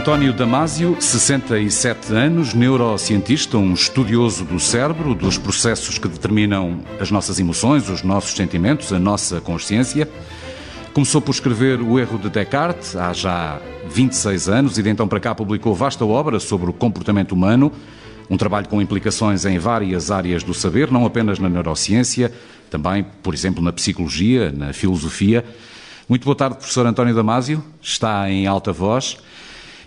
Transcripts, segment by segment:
António Damásio, 67 anos, neurocientista, um estudioso do cérebro, dos processos que determinam as nossas emoções, os nossos sentimentos, a nossa consciência. Começou por escrever O Erro de Descartes há já 26 anos e de então para cá publicou vasta obra sobre o comportamento humano, um trabalho com implicações em várias áreas do saber, não apenas na neurociência, também, por exemplo, na psicologia, na filosofia. Muito boa tarde, professor António Damásio. Está em alta voz.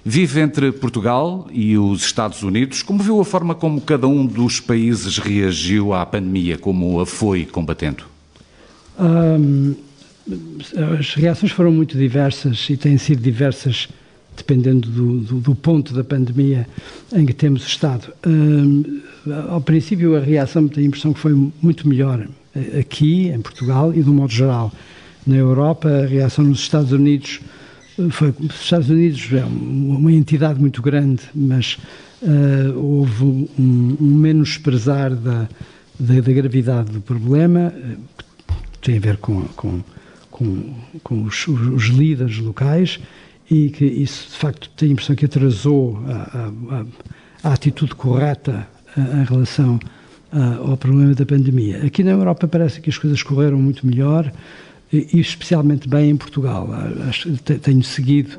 Vive entre Portugal e os Estados Unidos. Como viu a forma como cada um dos países reagiu à pandemia, como a foi combatendo? Um, as reações foram muito diversas e têm sido diversas dependendo do, do, do, ponto da pandemia em que temos estado. Um, ao princípio, a reação, tenho a impressão que foi muito melhor eh, aqui, em Portugal, e do modo geral na Europa, a reação nos Estados Unidos foi. Os Estados Unidos é uma entidade muito grande, mas uh, houve um, um menosprezar da, da, da, gravidade do problema, que tem a ver com, com, com, com os, os, líderes locais, e que isso, de facto, tem a impressão que atrasou a, a, a atitude correta em relação ao problema da pandemia. Aqui na Europa parece que as coisas correram muito melhor e especialmente bem em Portugal. Tenho seguido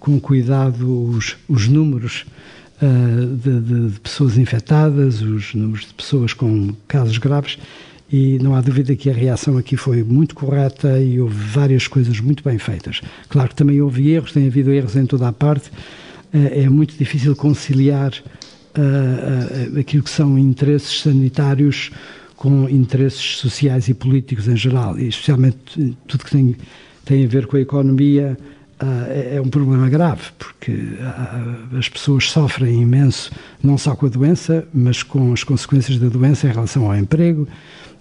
com cuidado os, os números uh, de, de, de, pessoas infectadas, os números de pessoas com casos graves, e não há dúvida que a reação aqui foi muito correta e houve várias coisas muito bem feitas. Claro que também houve erros, tem havido erros em toda a parte, uh, é muito difícil conciliar uh, aquilo que são interesses sanitários com interesses sociais e políticos em geral, e especialmente tudo que tem, tem a ver com a economia uh, é, é, um problema grave, porque uh, as pessoas sofrem imenso, não só com a doença, mas com as consequências da doença em relação ao emprego,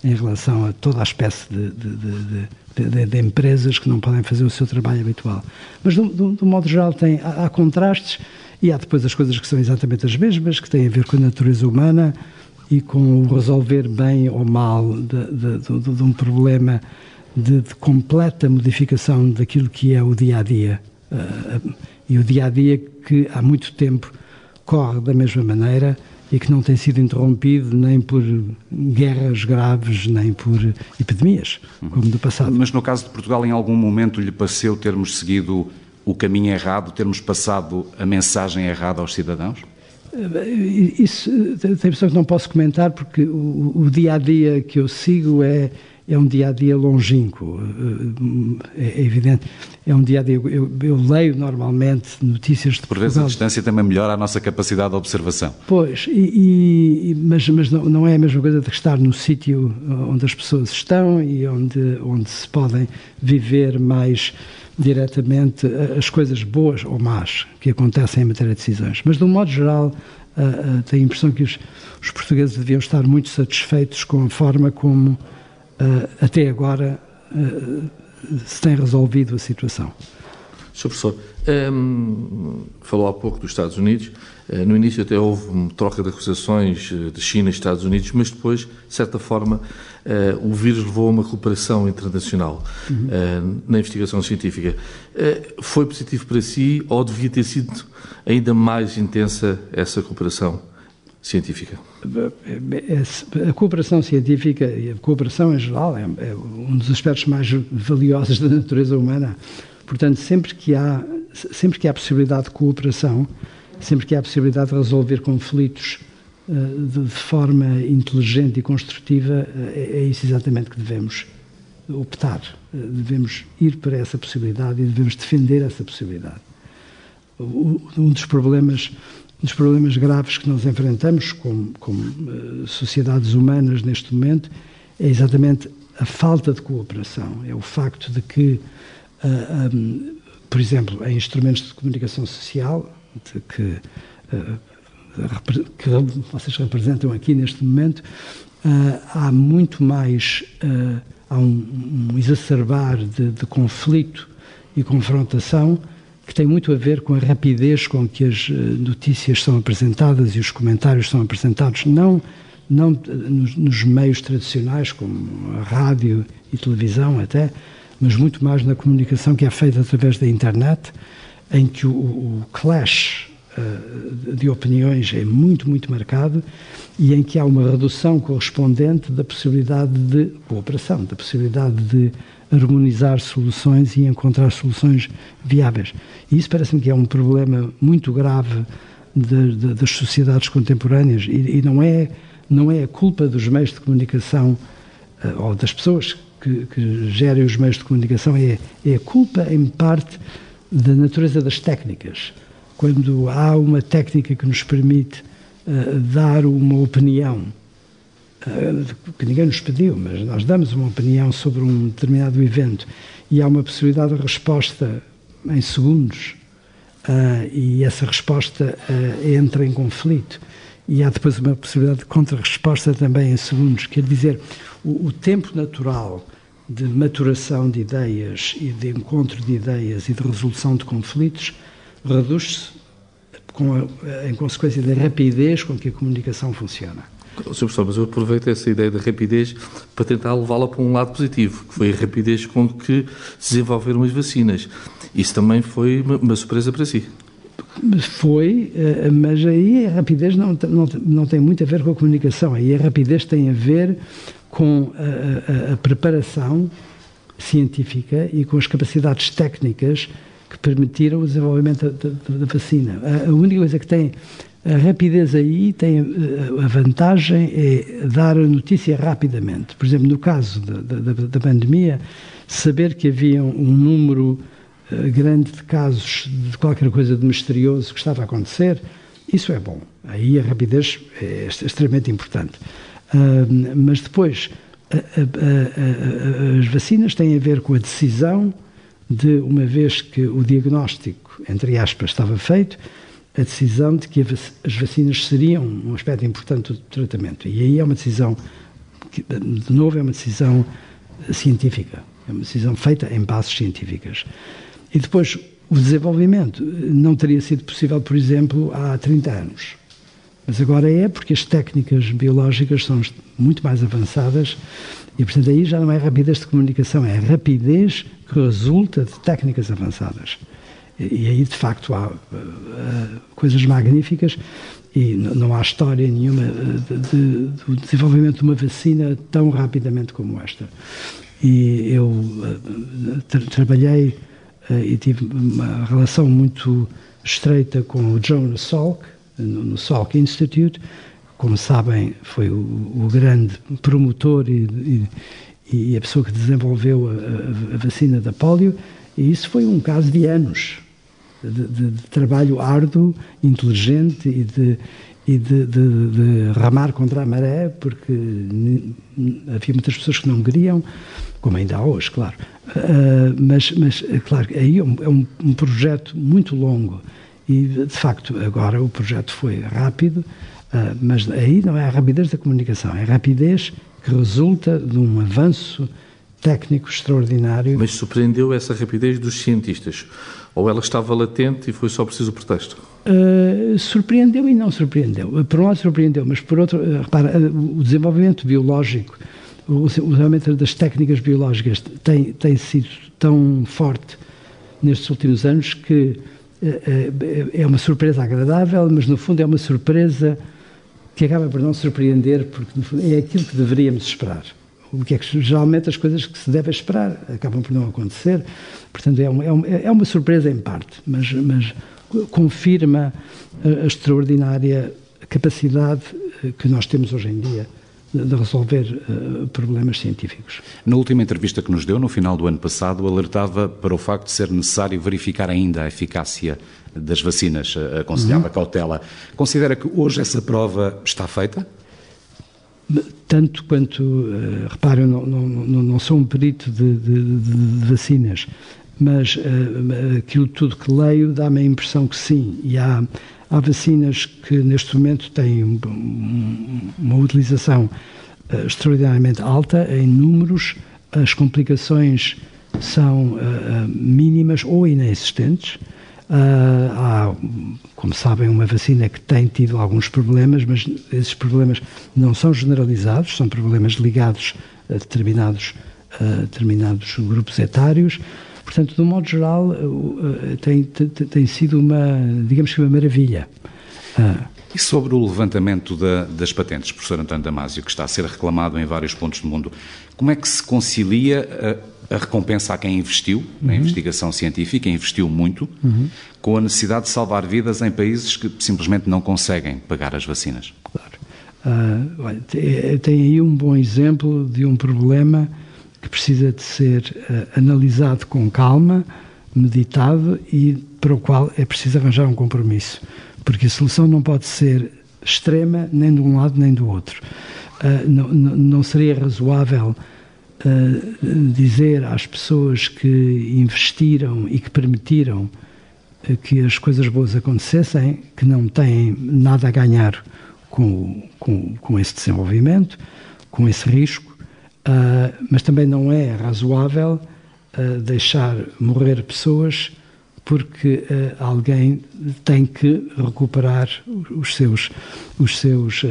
em relação a toda a espécie de, de, de, de empresas que não podem fazer o seu trabalho habitual. Mas, do, modo geral, tem, há, há contrastes e há depois as coisas que são exatamente as mesmas, que têm a ver com a natureza humana, e com o resolver bem ou mal de, de, de, de um problema de, completa modificação daquilo que é o dia a dia. Uh, e o dia a dia que há muito tempo corre da mesma maneira e que não tem sido interrompido nem por guerras graves, nem por epidemias, como no passado. Mas no caso de Portugal, em algum momento lhe pareceu termos seguido o caminho errado, termos passado a mensagem errada aos cidadãos? Isso tem a impressão que não posso comentar porque o, o, dia a dia que eu sigo é, é um dia a dia longínquo, é, é evidente. É um dia a dia. Eu, eu, leio normalmente notícias de Por vezes a distância também melhora a nossa capacidade de observação. Pois, e, e, mas, mas não, não, é a mesma coisa de estar no sítio onde as pessoas estão e onde, onde se podem viver mais diretamente as coisas boas ou más que acontecem em matéria de decisões. Mas, de um modo geral, uh, uh, tenho a impressão que os, os, portugueses deviam estar muito satisfeitos com a forma como, uh, até agora, se tem resolvido a situação. Sr. Professor, um, falou há pouco dos Estados Unidos. Uh, no início até houve uma troca de acusações eh, de China e Estados Unidos, mas depois, de certa forma, uh, o vírus levou a uma cooperação internacional uhum. uh, na investigação científica. foi positivo para si ou devia ter sido ainda mais intensa essa cooperação científica? A cooperação científica e a cooperação em geral é, é um dos aspectos mais valiosos da natureza humana Portanto, sempre que há, sempre que há possibilidade de cooperação, sempre que há possibilidade de resolver conflitos uh, de, forma inteligente e construtiva, uh, é, é, isso exatamente que devemos optar. Uh, devemos ir para essa possibilidade e devemos defender essa possibilidade. Um dos problemas um dos problemas graves que nós enfrentamos como, como sociedades humanas neste momento é exatamente a falta de cooperação. É o facto de que uh, um, por exemplo, em instrumentos de comunicação social, de que, uh, que, vocês representam aqui neste momento, uh, há muito mais, há um, um exacerbar de, de conflito e confrontação que tem muito a ver com a rapidez com que as notícias são apresentadas e os comentários são apresentados, não, não nos, nos meios tradicionais, como a rádio e televisão até, mas muito mais na comunicação que é feita através da internet em que o, o clash uh, de opiniões é muito, muito marcado e em que há uma redução correspondente da possibilidade de cooperação, da possibilidade de harmonizar soluções e encontrar soluções viáveis. E isso parece-me que é um problema muito grave de, de, das sociedades contemporâneas e, e, não é não é a culpa dos meios de comunicação uh, ou das pessoas que, que, gerem os meios de comunicação é, é a culpa em parte da natureza das técnicas quando há uma técnica que nos permite uh, dar uma opinião uh, que ninguém nos pediu mas nós damos uma opinião sobre um determinado evento e há uma possibilidade de resposta em segundos uh, e essa resposta entra em conflito. E há depois uma possibilidade de contra-resposta também em segundos. Quer dizer, o, o, tempo natural de maturação de ideias e de encontro de ideias e de resolução de conflitos reduz-se em consequência da rapidez com que a comunicação funciona. Sr. Professor, mas eu aproveito essa ideia da rapidez para tentar levá-la para um lado positivo, que foi a rapidez com que se desenvolveram as vacinas. Isso também foi uma surpresa para si. Foi, eh, mas aí a rapidez não, não, não tem muito a ver com a comunicação, aí a rapidez tem a ver com a, a, a preparação científica e com as capacidades técnicas que permitiram o desenvolvimento da, da, da vacina. A, a única coisa que tem a rapidez aí tem eh, a vantagem é dar a notícia rapidamente. Por exemplo, no caso da, da, pandemia, saber que havia um número eh, grande de casos de qualquer coisa de misterioso que estava a acontecer, isso é bom. Aí a rapidez é extremamente importante. Uh, mas depois, a, a, a, as vacinas têm a ver com a decisão de, uma vez que o diagnóstico, entre aspas, estava feito, a decisão de que as vacinas seriam um aspecto importante do tratamento. E aí é uma decisão, que, de novo, é uma decisão científica, é uma decisão feita em bases científicas. E depois, o desenvolvimento não teria sido possível, por exemplo, há 30 anos. Mas agora é porque as técnicas biológicas são muito mais avançadas e, portanto, aí já não é rapidez de comunicação, é rapidez que resulta de técnicas avançadas. E aí, de facto, há uh, coisas magníficas e não há história nenhuma de, de, do desenvolvimento de uma vacina tão rapidamente como esta. E eu uh, tra trabalhei e tive uma relação muito estreita com o Jonas Salk, no, Salk Institute. Como sabem, foi o, o grande promotor e, e, e, a pessoa que desenvolveu a, a vacina da polio. E isso foi um caso de anos de, de, de trabalho árduo, inteligente e de, e de, de, de, ramar contra a maré, porque havia muitas pessoas que não queriam, como ainda há hoje, claro. Uh, mas, mas, claro, aí é, um, é um, um, projeto muito longo e, de facto, agora o projeto foi rápido, uh, mas aí não é a rapidez da comunicação, é a rapidez que resulta de um avanço técnico extraordinário. Mas surpreendeu essa rapidez dos cientistas? Ou ela estava latente e foi só preciso o pretexto? Uh, surpreendeu e não surpreendeu. Por um lado surpreendeu, mas por outro, repara, o desenvolvimento biológico, o desenvolvimento das técnicas biológicas tem, tem sido tão forte nestes últimos anos que é uma surpresa agradável, mas no fundo é uma surpresa que acaba por não surpreender, porque fundo é aquilo que deveríamos esperar o que é que geralmente as coisas que se deve esperar acabam por não acontecer. Portanto, é uma, é, é uma surpresa em parte, mas, mas confirma a, a extraordinária capacidade eh, que nós temos hoje em dia de resolver uh, problemas científicos. Na última entrevista que nos deu, no final do ano passado, alertava para o facto de ser necessário verificar ainda a eficácia das vacinas, aconselhava uhum. cautela. Considera que hoje essa prova está feita? tanto quanto, uh, reparem, não, não, não, não, sou um perito de, de, de vacinas, mas uh, aquilo tudo que leio dá-me a impressão que sim, e há, há vacinas que neste momento têm um, uma utilização uh, extraordinariamente alta em números, as complicações são mínimas ou inexistentes, há, como sabem, uma vacina que tem tido alguns problemas, mas esses problemas não são generalizados, são problemas ligados a determinados, determinados grupos etários. Portanto, de um modo geral, tem, tem, tem sido uma, digamos que uma maravilha. Ah. E sobre o levantamento da, das patentes, professor António Damásio, que está a ser reclamado em vários pontos do mundo, como é que se concilia a, a recompensa a quem investiu na uhum. investigação científica, investiu muito, uhum. com a necessidade de salvar vidas em países que simplesmente não conseguem pagar as vacinas? Claro. Uh, olha, tem aí um bom exemplo de um problema que precisa de ser uh, analisado com calma, meditado e para o qual é preciso arranjar um compromisso porque a solução não pode ser extrema nem de um lado nem do outro. Uh, não, não, seria razoável uh, dizer às pessoas que investiram e que permitiram que as coisas boas acontecessem que não têm nada a ganhar com, com, com esse desenvolvimento, com esse risco, mas também não é razoável deixar morrer pessoas porque uh, alguém tem que recuperar os seus, os seus, uh,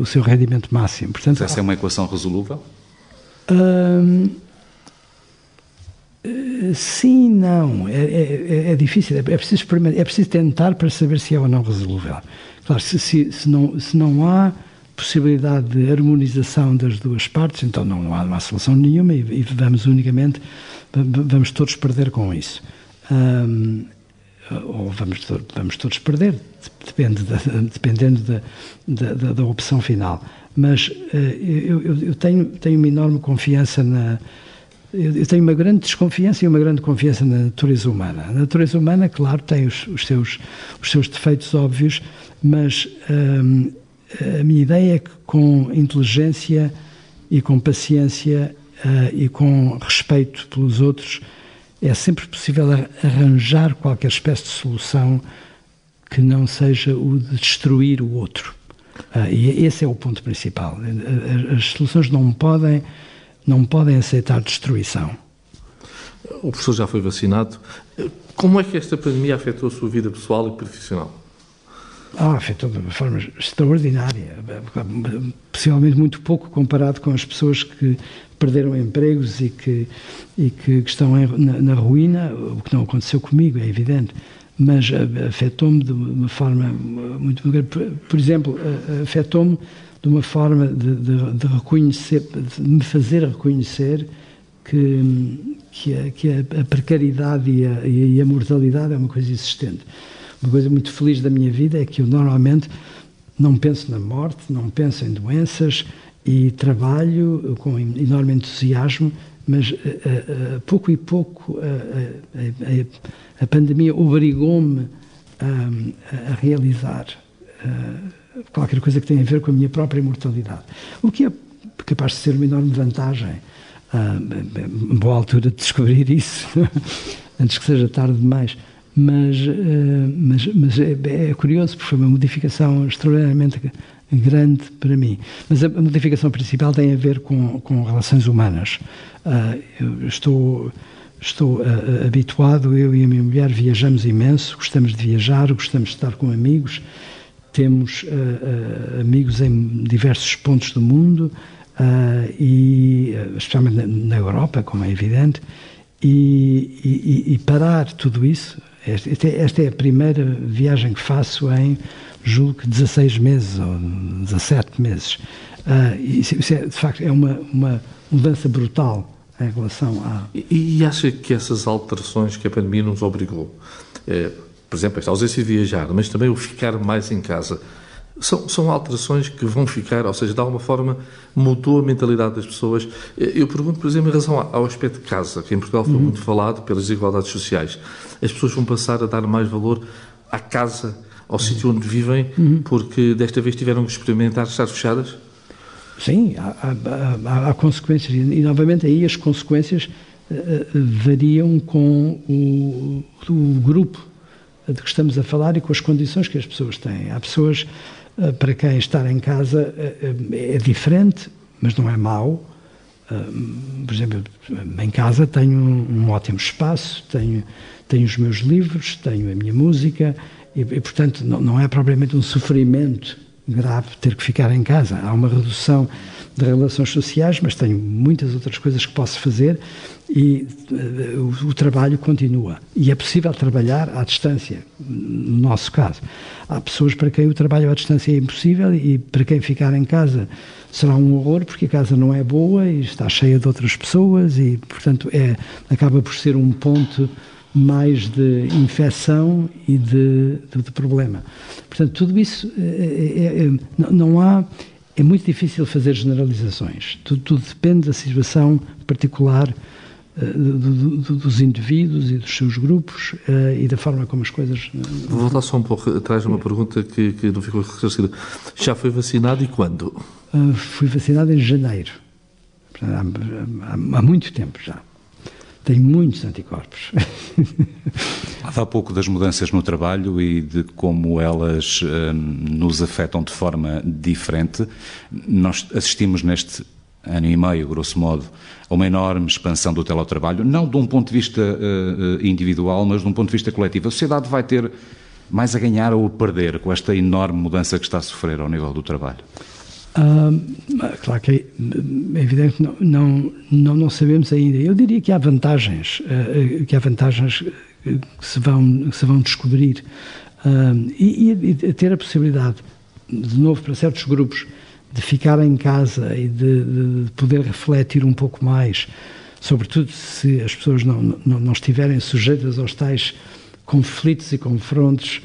o seu rendimento máximo. Portanto, essa é uma equação resolúvel? Uh, sim, não. É, é, é, difícil. É preciso, é preciso tentar para saber se é ou não resolúvel. Claro, se, se, se, não, se não há possibilidade de harmonização das duas partes, então não há, não há solução nenhuma e, e vamos unicamente, vamos todos perder com isso um, ou vamos, vamos todos perder, depende dependendo da, da, opção final. Mas uh, eu, eu, tenho, tenho uma enorme confiança na. Eu tenho uma grande desconfiança e uma grande confiança na natureza humana. A natureza humana, claro, tem os, os seus, os seus defeitos óbvios, mas um, a minha ideia é que com inteligência e com paciência uh, e com respeito pelos outros, é sempre possível arranjar qualquer espécie de solução que não seja o de destruir o outro. Uh, e esse é o ponto principal. As soluções não podem, não podem aceitar destruição. O professor já foi vacinado. Como é que esta pandemia afetou a sua vida pessoal e profissional? Ah, afetou de uma forma extraordinária, possivelmente muito pouco comparado com as pessoas que perderam empregos e que, e que, que estão em, na, na, ruína, o que não aconteceu comigo, é evidente, mas afetou-me de uma forma muito grande. Por exemplo, afetou-me de uma forma de, de, de, reconhecer, de me fazer reconhecer que, que, a, que a precariedade e a, e a mortalidade é uma coisa existente. Uma coisa muito feliz da minha vida é que eu normalmente não penso na morte, não penso em doenças e trabalho com enorme entusiasmo, mas uh, uh, pouco e pouco uh, a pandemia obrigou-me a, a, realizar qualquer coisa que tenha a ver com a minha própria mortalidade. O que é capaz de ser uma enorme vantagem. Uh, boa altura de descobrir isso, antes que seja tarde demais. Mas, uh, mas, mas é, é, curioso, porque foi uma modificação extraordinariamente grande para mim. Mas a, modificação principal tem a ver com, com relações humanas. Uh, eu estou, estou uh, habituado, eu e a minha mulher viajamos imenso, gostamos de viajar, gostamos de estar com amigos, temos amigos em diversos pontos do mundo, e especialmente na Europa, como é evidente, e, e, e, parar tudo isso esta, é a primeira viagem que faço em, julgo que 16 meses ou 17 meses. Uh, isso, é, de facto, é uma, uma mudança brutal em relação a. E, e acha que essas alterações que a pandemia nos obrigou, é, por exemplo, esta ausência de viajar, mas também o ficar mais em casa, são, são alterações que vão ficar, ou seja, de alguma forma mudou a mentalidade das pessoas. Eu pergunto, por exemplo, em relação ao aspecto de casa, que em Portugal foi uhum. muito falado pelas desigualdades sociais. As pessoas vão passar a dar mais valor à casa, ao uhum. sítio onde vivem, uhum. porque desta vez tiveram que experimentar estar fechadas? Sim, há, há, há, consequências. E, novamente, aí as consequências uh, variam com o, o grupo de que estamos a falar e com as condições que as pessoas têm. Há pessoas para quem estar em casa eh, eh, é diferente, mas não é mau. Por exemplo, em casa tenho um ótimo espaço, tenho, tenho os meus livros, tenho a minha música e, e portanto, não, não é propriamente um sofrimento grave ter que ficar em casa. Há uma redução de relações sociais, mas tenho muitas outras coisas que posso fazer e uh, o, o, trabalho continua. E é possível trabalhar à distância, no nosso caso. Há pessoas para quem o trabalho à distância é impossível e para quem ficar em casa será um horror porque a casa não é boa e está cheia de outras pessoas e, portanto, é, acaba por ser um ponto mais de infecção e de, de, de problema. Portanto, tudo isso é, é, não há. É muito difícil fazer generalizações. Tudo, tudo depende da situação particular uh, do, do, dos indivíduos e dos seus grupos uh, e da forma como as coisas. Uh, Vou voltar só um pouco atrás de uma pergunta que, que não ficou esclarecida. Já foi vacinado e quando? fui vacinado em janeiro. Há, há, há muito tempo já tem muitos anticorpos. Há pouco das mudanças no trabalho e de como elas hum, nos afetam de forma diferente. Nós assistimos neste ano e meio, grosso modo, a uma enorme expansão do teletrabalho, não de um ponto de vista uh, individual, mas de um ponto de vista coletivo. A sociedade vai ter mais a ganhar ou a perder com esta enorme mudança que está a sofrer ao nível do trabalho? Claro que é, é evidente que não, não, não, sabemos ainda. Eu diria que há vantagens, uh, que há vantagens que se vão, que se vão descobrir. Uh, e, e, ter a possibilidade, de novo, para certos grupos, de ficar em casa e de, de, poder refletir um pouco mais, sobretudo se as pessoas não, não, não estiverem sujeitas aos tais conflitos e confrontos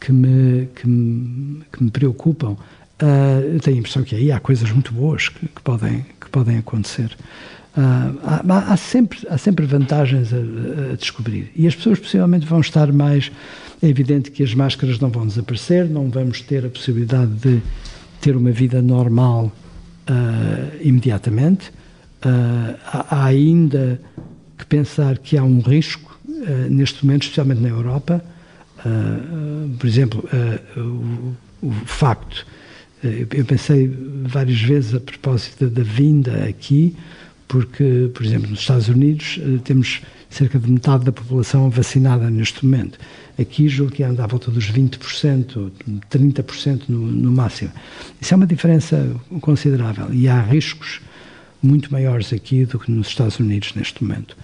que me, que me, que me preocupam. Uh, tenho a impressão que aí há coisas muito boas que, que podem, que podem acontecer. Uh, há, há, sempre, há sempre vantagens a, a, descobrir. E as pessoas possivelmente vão estar mais. É evidente que as máscaras não vão desaparecer, não vamos ter a possibilidade de ter uma vida normal uh, imediatamente. Há, ainda que pensar que há um risco, neste momento, especialmente na Europa. por exemplo, o, o facto eu pensei várias vezes a propósito da, vinda aqui, porque, por exemplo, nos Estados Unidos eh, temos cerca de metade da população vacinada neste momento. Aqui julgo que anda à volta dos 20%, 30% no, no máximo. Isso é uma diferença considerável e há riscos muito maiores aqui do que nos Estados Unidos neste momento.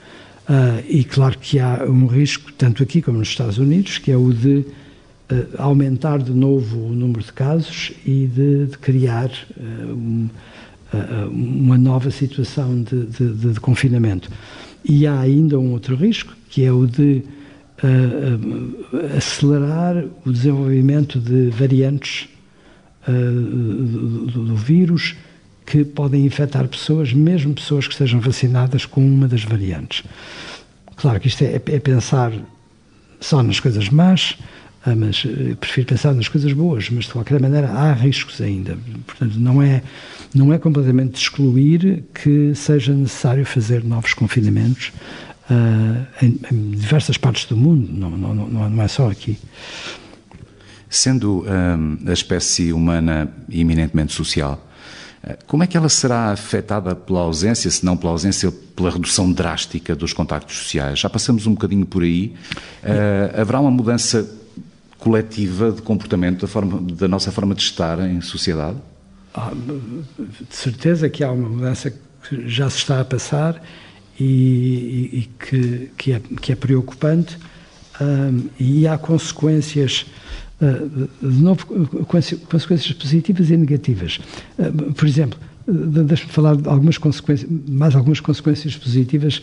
Uh, e claro que há um risco, tanto aqui como nos Estados Unidos, que é o de aumentar de novo o número de casos e de, de criar uh, um, uh, uma nova situação de, de, de, confinamento. E há ainda um outro risco, que é o de acelerar o desenvolvimento de variantes do, do vírus que podem infectar pessoas, mesmo pessoas que sejam vacinadas com uma das variantes. Claro que isto é, é pensar só nas coisas más, ah, mas eh, prefiro pensar nas coisas boas, mas de qualquer maneira há riscos ainda. Portanto, não é, não é completamente excluir que seja necessário fazer novos confinamentos uh, em, em, diversas partes do mundo, não, não, não, não é só aqui. Sendo um, a espécie humana eminentemente social, como é que ela será afetada pela ausência, se não pela ausência, pela redução drástica dos contactos sociais? Já passamos um bocadinho por aí. Uh, haverá uma mudança coletiva de comportamento da, forma, da nossa forma de estar em sociedade? Ah, de certeza que há uma mudança que já se está a passar e, e, e que, que, é, que é preocupante um, e há consequências uh, de novo, consequências positivas e negativas. Uh, por exemplo, deixe-me falar de algumas consequências, mais algumas consequências positivas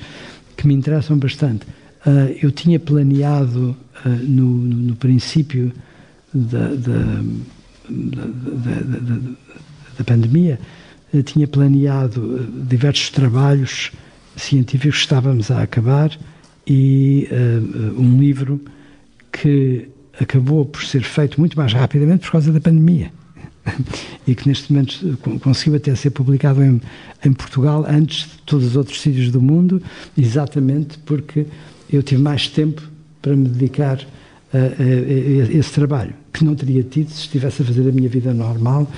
que me interessam bastante. Uh, eu tinha planeado uh, no, no, princípio da, da, da, da pandemia, tinha planeado diversos trabalhos científicos que estávamos a acabar e um livro que acabou por ser feito muito mais rapidamente por causa da pandemia e que neste momento conseguiu até ser publicado em, em Portugal antes de todos os outros sítios do mundo, exatamente porque eu tive mais tempo para me dedicar a, a, a, esse trabalho, que não teria tido se estivesse a fazer a minha vida normal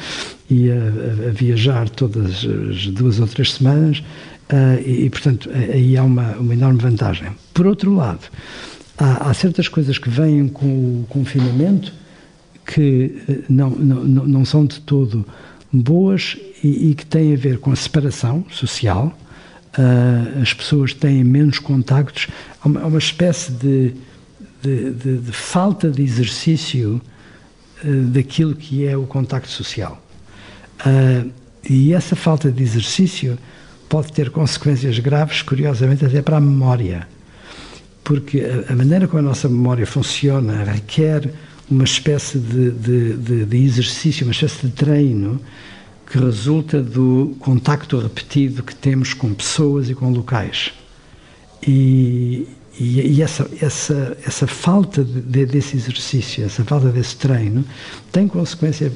e a, viajar todas as duas ou três semanas, uh, e, e, portanto aí há uma, uma enorme vantagem. Por outro lado, há, há certas coisas que vêm com o confinamento que não, não, não são de todo boas e, e, que têm a ver com a separação social. Uh, as pessoas têm menos contactos. Há uma, há uma espécie de, de, de, de, falta de exercício uh, daquilo que é o contacto social. Uh, e essa falta de exercício pode ter consequências graves, curiosamente, até para a memória. Porque a, a maneira como a nossa memória funciona requer uma espécie de, de, exercício, uma espécie de treino que resulta do contacto repetido que temos com pessoas e com locais. E, e, e essa, essa, essa falta de, desse exercício, essa falta desse treino, tem consequência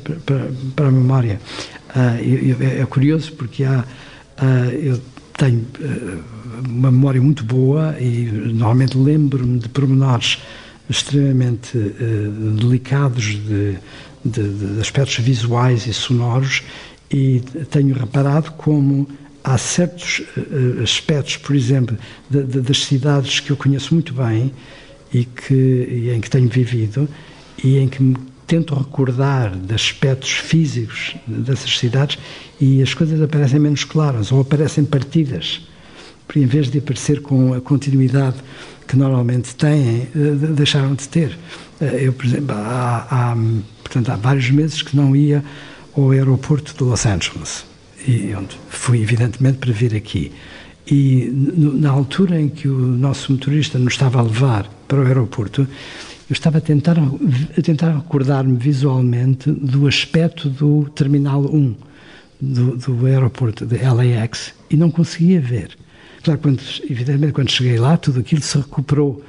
para, a memória. Uh, é curioso porque há, uh, eu tenho uh, uma memória muito boa e normalmente lembro-me de pormenores extremamente uh, delicados de, de, de, aspectos visuais e sonoros e tenho reparado como há certos uh, aspectos, por exemplo, de, das cidades que eu conheço muito bem e, que, e em que tenho vivido e em que me tento recordar de aspectos físicos dessas cidades e as coisas aparecem menos claras ou aparecem partidas, porque em vez de aparecer com a continuidade que normalmente têm, eh, deixaram de ter. Eh, eu, por exemplo, há, há, portanto, há vários meses que não ia ao aeroporto de Los Angeles, e onde fui, evidentemente, para vir aqui. E na altura em que o nosso motorista nos estava a levar para o aeroporto, eu estava a tentar, a tentar recordar-me visualmente do aspecto do Terminal 1 do, do aeroporto de LAX e não conseguia ver. Claro, quando, evidentemente, quando cheguei lá, tudo aquilo se recuperou.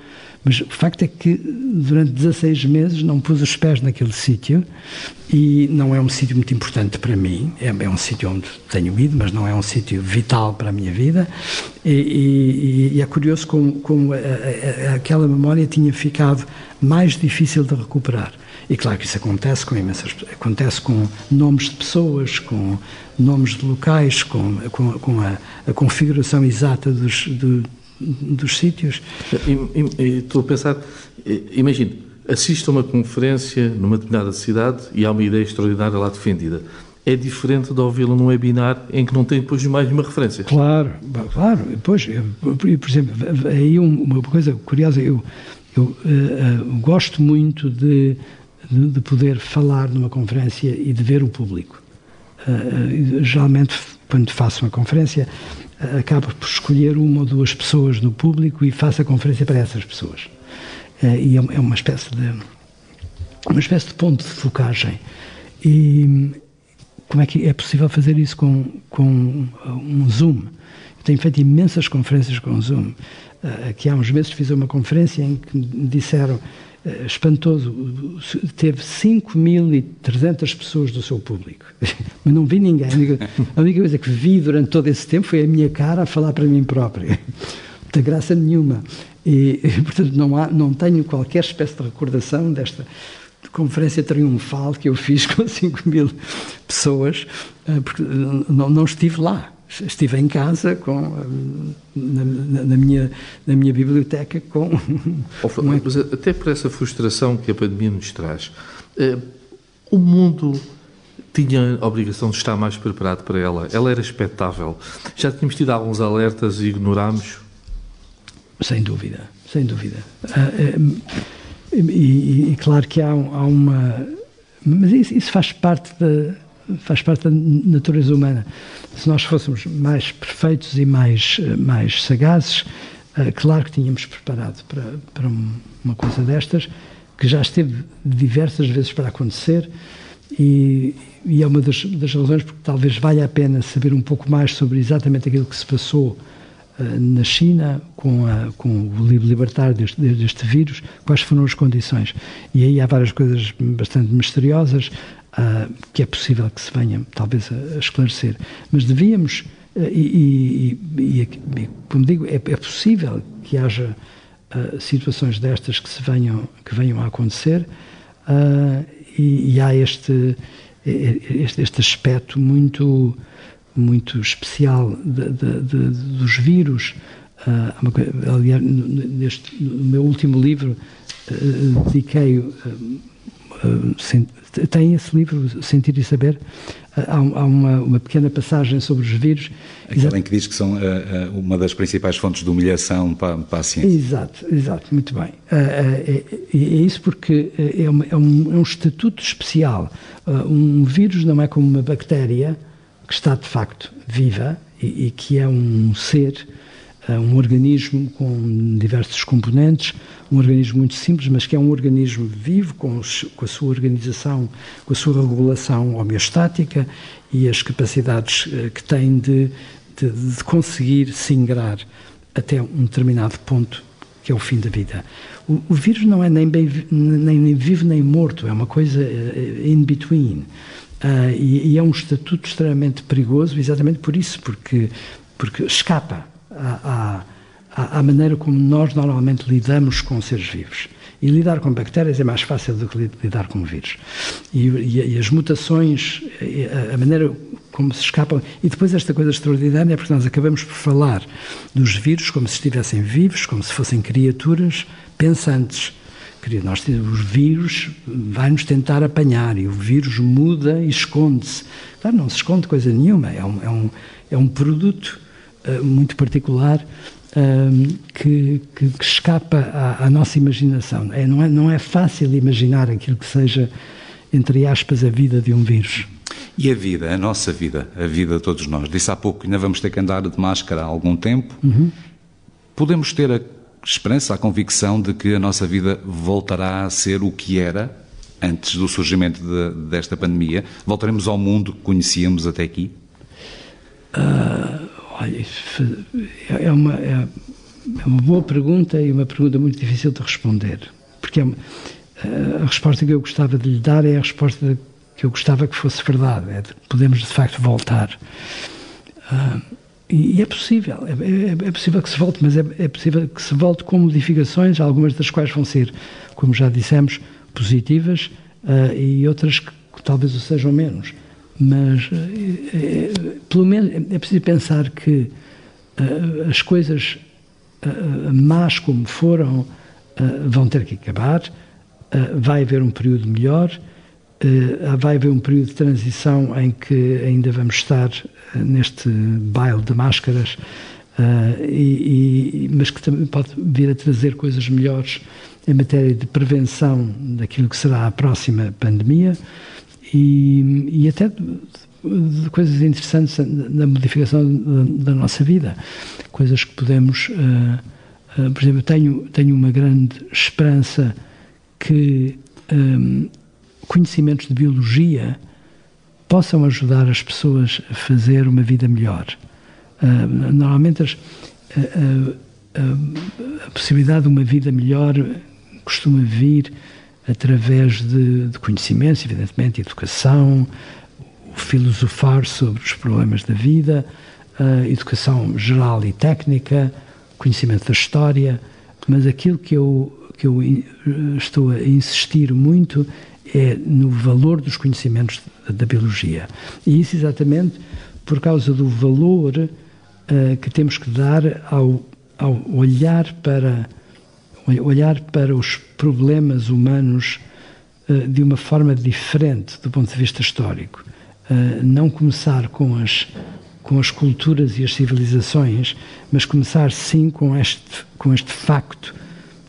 Mas o facto é que durante 16 meses não pus os pés naquele sítio e não é um sítio muito importante para mim. É, é um sítio onde tenho ido, mas não é um sítio vital para a minha vida. E, e, e é curioso como, como a, a, aquela memória tinha ficado mais difícil de recuperar. E claro que isso acontece com imensas acontece com nomes de pessoas, com nomes de locais, com, com, com a, a, configuração exata dos, do, dos sítios. Estou a pensar, imagine, assiste a uma conferência numa determinada cidade e há uma ideia extraordinária lá defendida. É diferente de ouvi-la num webinar em que não tem depois mais uma referência. Claro, claro. Depois, por exemplo, aí uma coisa curiosa, eu, eu uh, uh, gosto muito de de, de poder falar numa conferência e de ver o público. Uh, geralmente, quando faço uma conferência, uh, acabo por escolher uma ou duas pessoas no público e faço a conferência para essas pessoas. Uh, e é, é uma espécie de uma espécie de ponto de focagem. E como é que é possível fazer isso com, com um Zoom? Eu tenho feito imensas conferências com Zoom. Aqui há uns meses fiz uma conferência em que me disseram eh, espantoso. Teve 5.300 pessoas do seu público, mas não vi ninguém. A única coisa que vi durante todo esse tempo foi a minha cara a falar para mim própria. Tem graça nenhuma. E, portanto, não, há, não tenho qualquer espécie de recordação desta conferência triunfal que eu fiz com 5 mil pessoas, eh, porque não, não estive lá estive em casa com na, na, minha na minha biblioteca com oh, mas até por essa frustração que a pandemia nos traz eh, o mundo tinha a obrigação de estar mais preparado para ela. Ela era expectável. Já tínhamos tido alguns alertas e ignorámos? Sem dúvida sem dúvida. Ah, eh, e, e, e, claro que há, há uma mas isso, isso faz parte da faz parte da natureza humana. Se nós fôssemos mais perfeitos e mais, mais sagazes, eh, claro que tínhamos preparado para, para uma coisa destas, que já esteve diversas vezes para acontecer e, e é uma das, das, razões porque talvez valha a pena saber um pouco mais sobre exatamente aquilo que se passou na China com, a, com o libertar deste, deste vírus, quais foram as condições. E aí há várias coisas bastante misteriosas uh, que é possível que se venha, talvez, a, a esclarecer. Mas devíamos, uh, e, e, e, e, como digo, é, é possível que haja uh, situações destas que, se venham, que venham a acontecer, e, há este, este, este aspecto muito, muito especial de, de, de, dos vírus. Uh, aliás, neste, no meu último livro, uh, dediquei tem esse livro, Sentir e Saber. Há, uma, uma, pequena passagem sobre os vírus. Aquela em que diz que são uh, uh, uma das principais fontes de humilhação para, para a ciência. Exato, exato, muito bem. Uh, é, é, isso porque é, uma, é, um, é um estatuto especial. um vírus não é como uma bactéria que está de facto viva e, e que é um ser um organismo com diversos componentes, um organismo muito simples, mas que é um organismo vivo, com, com, a sua organização, com a sua regulação homeostática e as capacidades uh, que tem de, de, de, conseguir se ingrar até um determinado ponto, que é o fim da vida. O, o vírus não é nem, bem, nem, nem, vivo nem morto, é uma coisa uh, in between. Uh, e, e é um estatuto extremamente perigoso, exatamente por isso, porque, porque escapa à, à, à, maneira como nós normalmente lidamos com seres vivos. E lidar com bactérias é mais fácil do que lidar com vírus. E, e, e as mutações, a, a maneira como se escapam. E depois esta coisa extraordinária é porque nós acabamos por falar dos vírus como se estivessem vivos, como se fossem criaturas pensantes. Nós, os vírus vai-nos tentar apanhar e o vírus muda e esconde-se. Claro, não se esconde coisa nenhuma, é um, é um, é um produto uh, muito particular uh, que, que, que, escapa à, à, nossa imaginação. É, não, é, não é fácil imaginar aquilo que seja, entre aspas, a vida de um vírus. E a vida, a nossa vida, a vida de todos nós? Disse há pouco que ainda vamos ter que andar de máscara há algum tempo. Uhum. Podemos ter a esperança, a convicção de que a nossa vida voltará a ser o que era antes do surgimento de, desta pandemia? Voltaremos ao mundo que conhecíamos até aqui? Uh, olha, é uma, é, é uma boa pergunta e uma pergunta muito difícil de responder. Porque é uma, a resposta que eu gostava de lhe dar é a resposta que eu gostava que fosse verdade. É de, podemos, de facto, voltar. Uh, e, é possível, é, é, é, possível que se volte, mas é, é, possível que se volte com modificações, algumas das quais vão ser, como já dissemos, positivas uh, e outras que, que, talvez o sejam menos. Mas, uh, pelo menos, é preciso pensar que uh, as coisas más como foram vão ter que acabar, vai haver um período melhor Uh, vai haver um período de transição em que ainda vamos estar uh, neste baile de máscaras, uh, e, e, mas que também pode vir a trazer coisas melhores em matéria de prevenção daquilo que será a próxima pandemia e, e até de, de, coisas interessantes na modificação da, da, nossa vida, coisas que podemos, por exemplo, tenho tenho uma grande esperança que um, conhecimentos de biologia possam ajudar as pessoas a fazer uma vida melhor. Uh, normalmente as, uh, uh, a possibilidade de uma vida melhor costuma vir através de, de conhecimentos, evidentemente, educação, filosofar sobre os problemas da vida, educação geral e técnica, conhecimento da história, mas aquilo que eu, que eu estou a insistir muito é no valor dos conhecimentos da biologia. E isso exatamente por causa do valor uh, que temos que dar ao, ao olhar para olhar para os problemas humanos uh, de uma forma diferente do ponto de vista histórico. Uh, não começar com as com as culturas e as civilizações, mas começar sim com este com este facto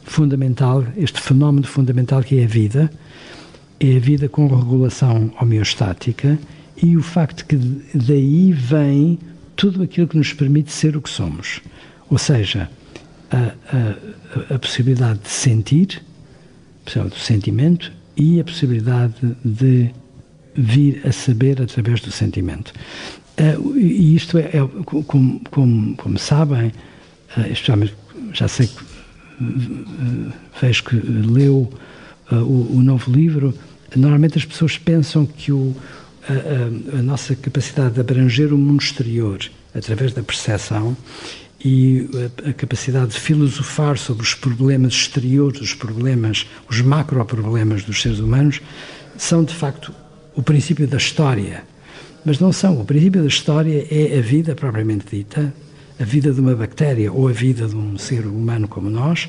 fundamental, este fenómeno fundamental que é a vida é a vida com regulação homeostática e o facto que daí vem tudo aquilo que nos permite ser o que somos. Ou seja, a, a, a possibilidade de sentir, do sentimento, e a possibilidade de vir a saber através do sentimento. Uh, e isto é, é como, como, como, sabem, uh, especialmente já sei que uh, vejo que leu o, o, novo livro, Normalmente as pessoas pensam que o, a, a, a, nossa capacidade de abranger o mundo exterior através da percepção e a, a, capacidade de filosofar sobre os problemas exteriores, os problemas, os macro-problemas dos seres humanos, são de facto o princípio da história. Mas não são. O princípio da história é a vida propriamente dita, a vida de uma bactéria ou a vida de um ser humano como nós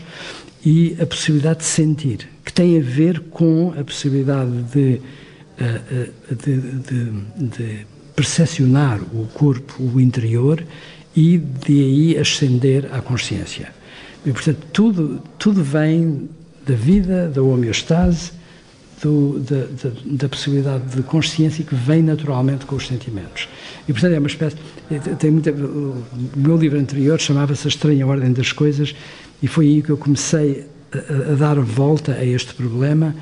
e a possibilidade de sentir, que tem a ver com a possibilidade de, eh, eh, de, de, de percepcionar o corpo, o interior e de aí ascender à consciência. E, portanto, tudo, tudo vem da vida, da homeostase, do, da, da, da, possibilidade de consciência que vem naturalmente com os sentimentos. E, portanto, é uma espécie. Tem muita, o meu livro anterior chamava-se A Estranha Ordem das Coisas, e foi aí que eu comecei a, a dar volta a este problema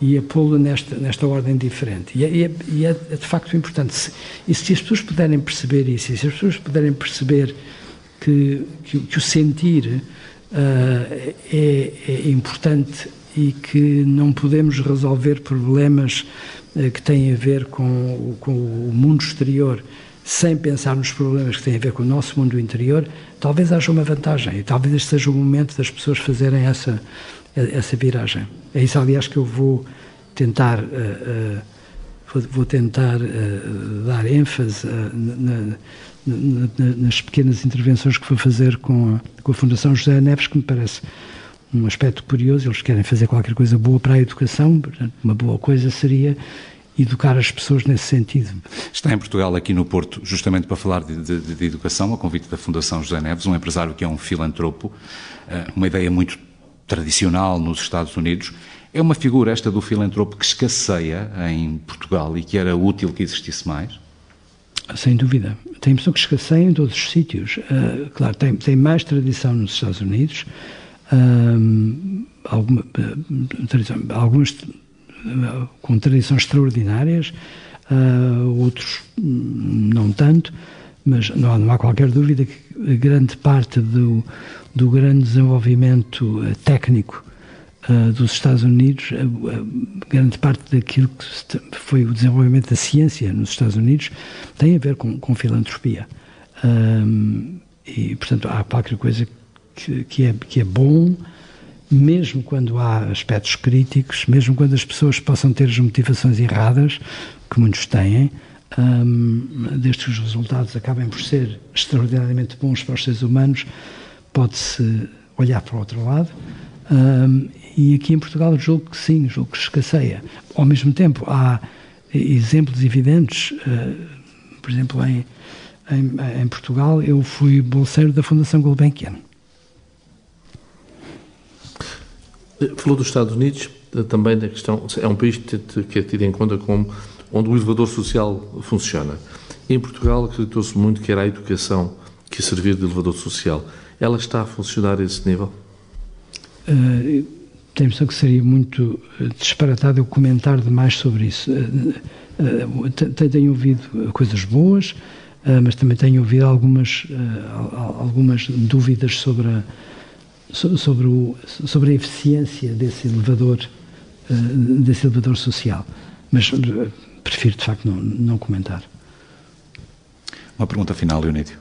e a pô-lo nesta, nesta ordem diferente. E é, e é, e é de facto importante. E se as pessoas puderem perceber isso, e se as pessoas puderem perceber que, que, que o sentir uh, é, é importante e que não podemos resolver problemas uh, que têm a ver com, com o mundo exterior sem pensar nos problemas que têm a ver com o nosso mundo interior, talvez haja uma vantagem e talvez este seja o momento das pessoas fazerem essa, essa viragem. É isso, aliás, que eu vou tentar, uh, uh, vou tentar uh, dar ênfase na, na, nas pequenas intervenções que vou fazer com a, com a Fundação José Neves, que me parece um aspecto curioso. Eles querem fazer qualquer coisa boa para a educação, portanto, uma boa coisa seria educar as pessoas nesse sentido. Está em Portugal, aqui no Porto, justamente para falar de, de, de, educação, a convite da Fundação José Neves, um empresário que é um filantropo, uma ideia muito tradicional nos Estados Unidos. É uma figura esta do filantropo que escasseia em Portugal e que era útil que existisse mais? Sem dúvida. Tem pessoa que escasseia em todos os sítios. Uh, claro, tem, tem mais tradição nos Estados Unidos, uh, alguma, uh, tradição, alguns com tradições extraordinárias, outros hum, não tanto, mas não há, não há, qualquer dúvida que grande parte do, do grande desenvolvimento técnico uh, dos Estados Unidos, grande parte daquilo que foi o desenvolvimento da ciência nos Estados Unidos tem a ver com, com filantropia. E, portanto, há qualquer coisa que, que, é, que é bom, mesmo quando há aspectos críticos, mesmo quando as pessoas possam ter as motivações erradas, que muitos têm, um, desde que os resultados acabem por ser extraordinariamente bons para os seres humanos, pode-se olhar para o outro lado um, e aqui em Portugal julgo que sim, julgo que escasseia. Ao mesmo tempo, há exemplos evidentes, uh, por exemplo, em, em, em, Portugal eu fui bolseiro da Fundação Gulbenkian. Falou dos Estados Unidos, eh, também da questão, é um país que é tido em conta como onde o elevador social funciona. Em Portugal acreditou-se muito que era a educação que servir de elevador social. Ela está a funcionar a esse nível? Uh, tenho a impressão que seria muito eh, disparatado eu comentar demais sobre isso. Uh, tenho ouvido coisas boas, uh, mas também tenho ouvido algumas, algumas dúvidas sobre a, sobre, o, sobre a eficiência desse elevador, desse elevador social. Mas prefiro, de facto, não, não comentar. Uma pergunta final, Leonídio.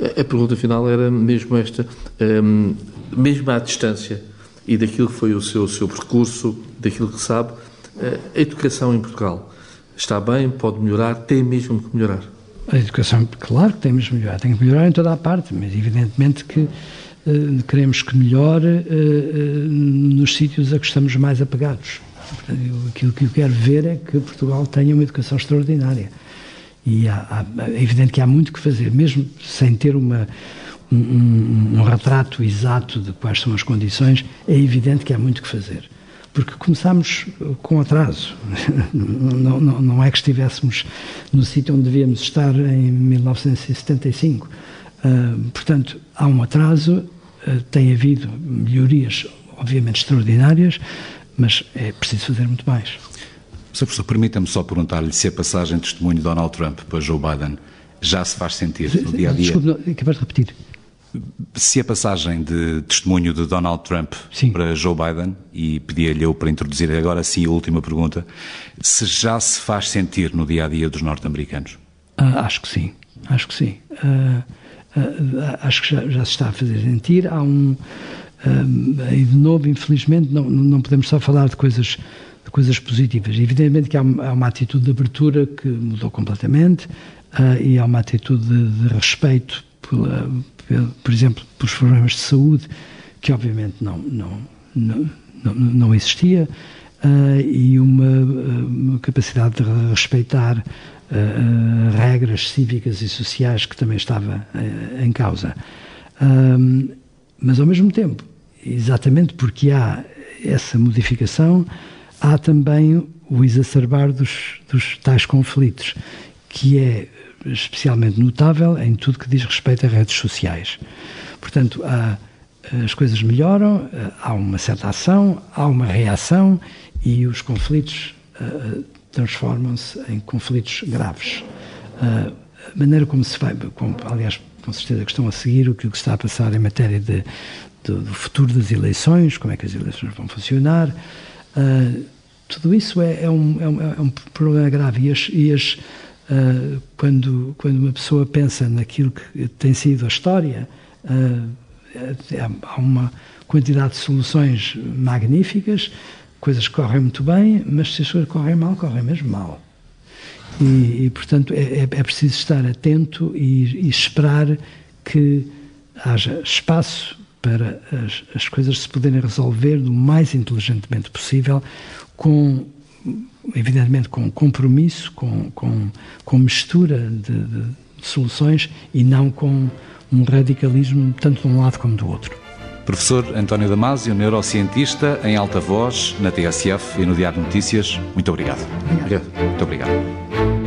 A pergunta final era mesmo esta, um, mesmo à distância e daquilo que foi o seu, o seu percurso, daquilo que sabe, eh, a educação em Portugal está bem, pode melhorar, tem mesmo que melhorar? A educação, claro que tem mesmo que melhorar, tem que melhorar em toda a parte, mas evidentemente que queremos que melhore uh, uh, nos sítios a que estamos mais apegados. Aquilo que eu quero ver é que Portugal tenha uma educação extraordinária. E há, há, é evidente que há muito que fazer, mesmo sem ter uma, um, um, retrato exato de quais são as condições, é evidente que há muito que fazer. Porque começámos com atraso. Não, não, não é que estivéssemos no sítio onde devíamos estar em 1975. Uh, ah, portanto, há um atraso, tem havido melhorias, obviamente, extraordinárias, mas é preciso fazer muito mais. Sr. Professor, permita-me só perguntar-lhe se a passagem de testemunho de Donald Trump para Joe Biden já se faz sentir no dia a dia. Desculpe, acabar de repetir se a passagem de testemunho de Donald Trump sim. para Joe Biden, e pedia-lhe eu para introduzir agora sim a última pergunta, se já se faz sentir no dia a dia dos norte-americanos? Ah, acho que sim, acho que sim. Ah, acho que já, já, se está a fazer sentir. Há um. Ah, e de novo, infelizmente, não, não podemos só falar de coisas, de coisas positivas. Evidentemente que há, há uma atitude de abertura que mudou completamente e há uma atitude de, de respeito pela por exemplo, pelos problemas de saúde, que obviamente não, não, não, não, não existia, e uma, uma, capacidade de respeitar uh, regras cívicas e sociais que também estava em causa. mas, ao mesmo tempo, exatamente porque há essa modificação, há também o exacerbar dos, dos tais conflitos, que é especialmente notável em tudo que diz respeito a redes sociais. Portanto, há, as coisas melhoram, há uma certa ação, há uma reação e os conflitos uh, transformam-se em conflitos graves. Uh, a maneira como se vai, como, aliás, com certeza que estão a seguir o que está a passar em matéria de, de, do futuro das eleições, como é que as eleições vão funcionar, uh, tudo isso é, é, um, é, um, é, um, problema grave e, as, e as, uh, quando, quando uma pessoa pensa naquilo que tem sido a história, uh, há uma quantidade de soluções magníficas, coisas correm muito bem, mas se as coisas correm mal, correm mesmo mal. E, e portanto, é, é, é, preciso estar atento e, e, esperar que haja espaço para as, as coisas se poderem resolver do mais inteligentemente possível, com evidentemente com compromisso, com, com, com mistura de, de, de, soluções e não com um radicalismo tanto de um lado como do outro. Professor António Damasio, neurocientista, em alta voz, na TSF e no Diário Notícias, muito obrigado. Obrigado. Muito obrigado.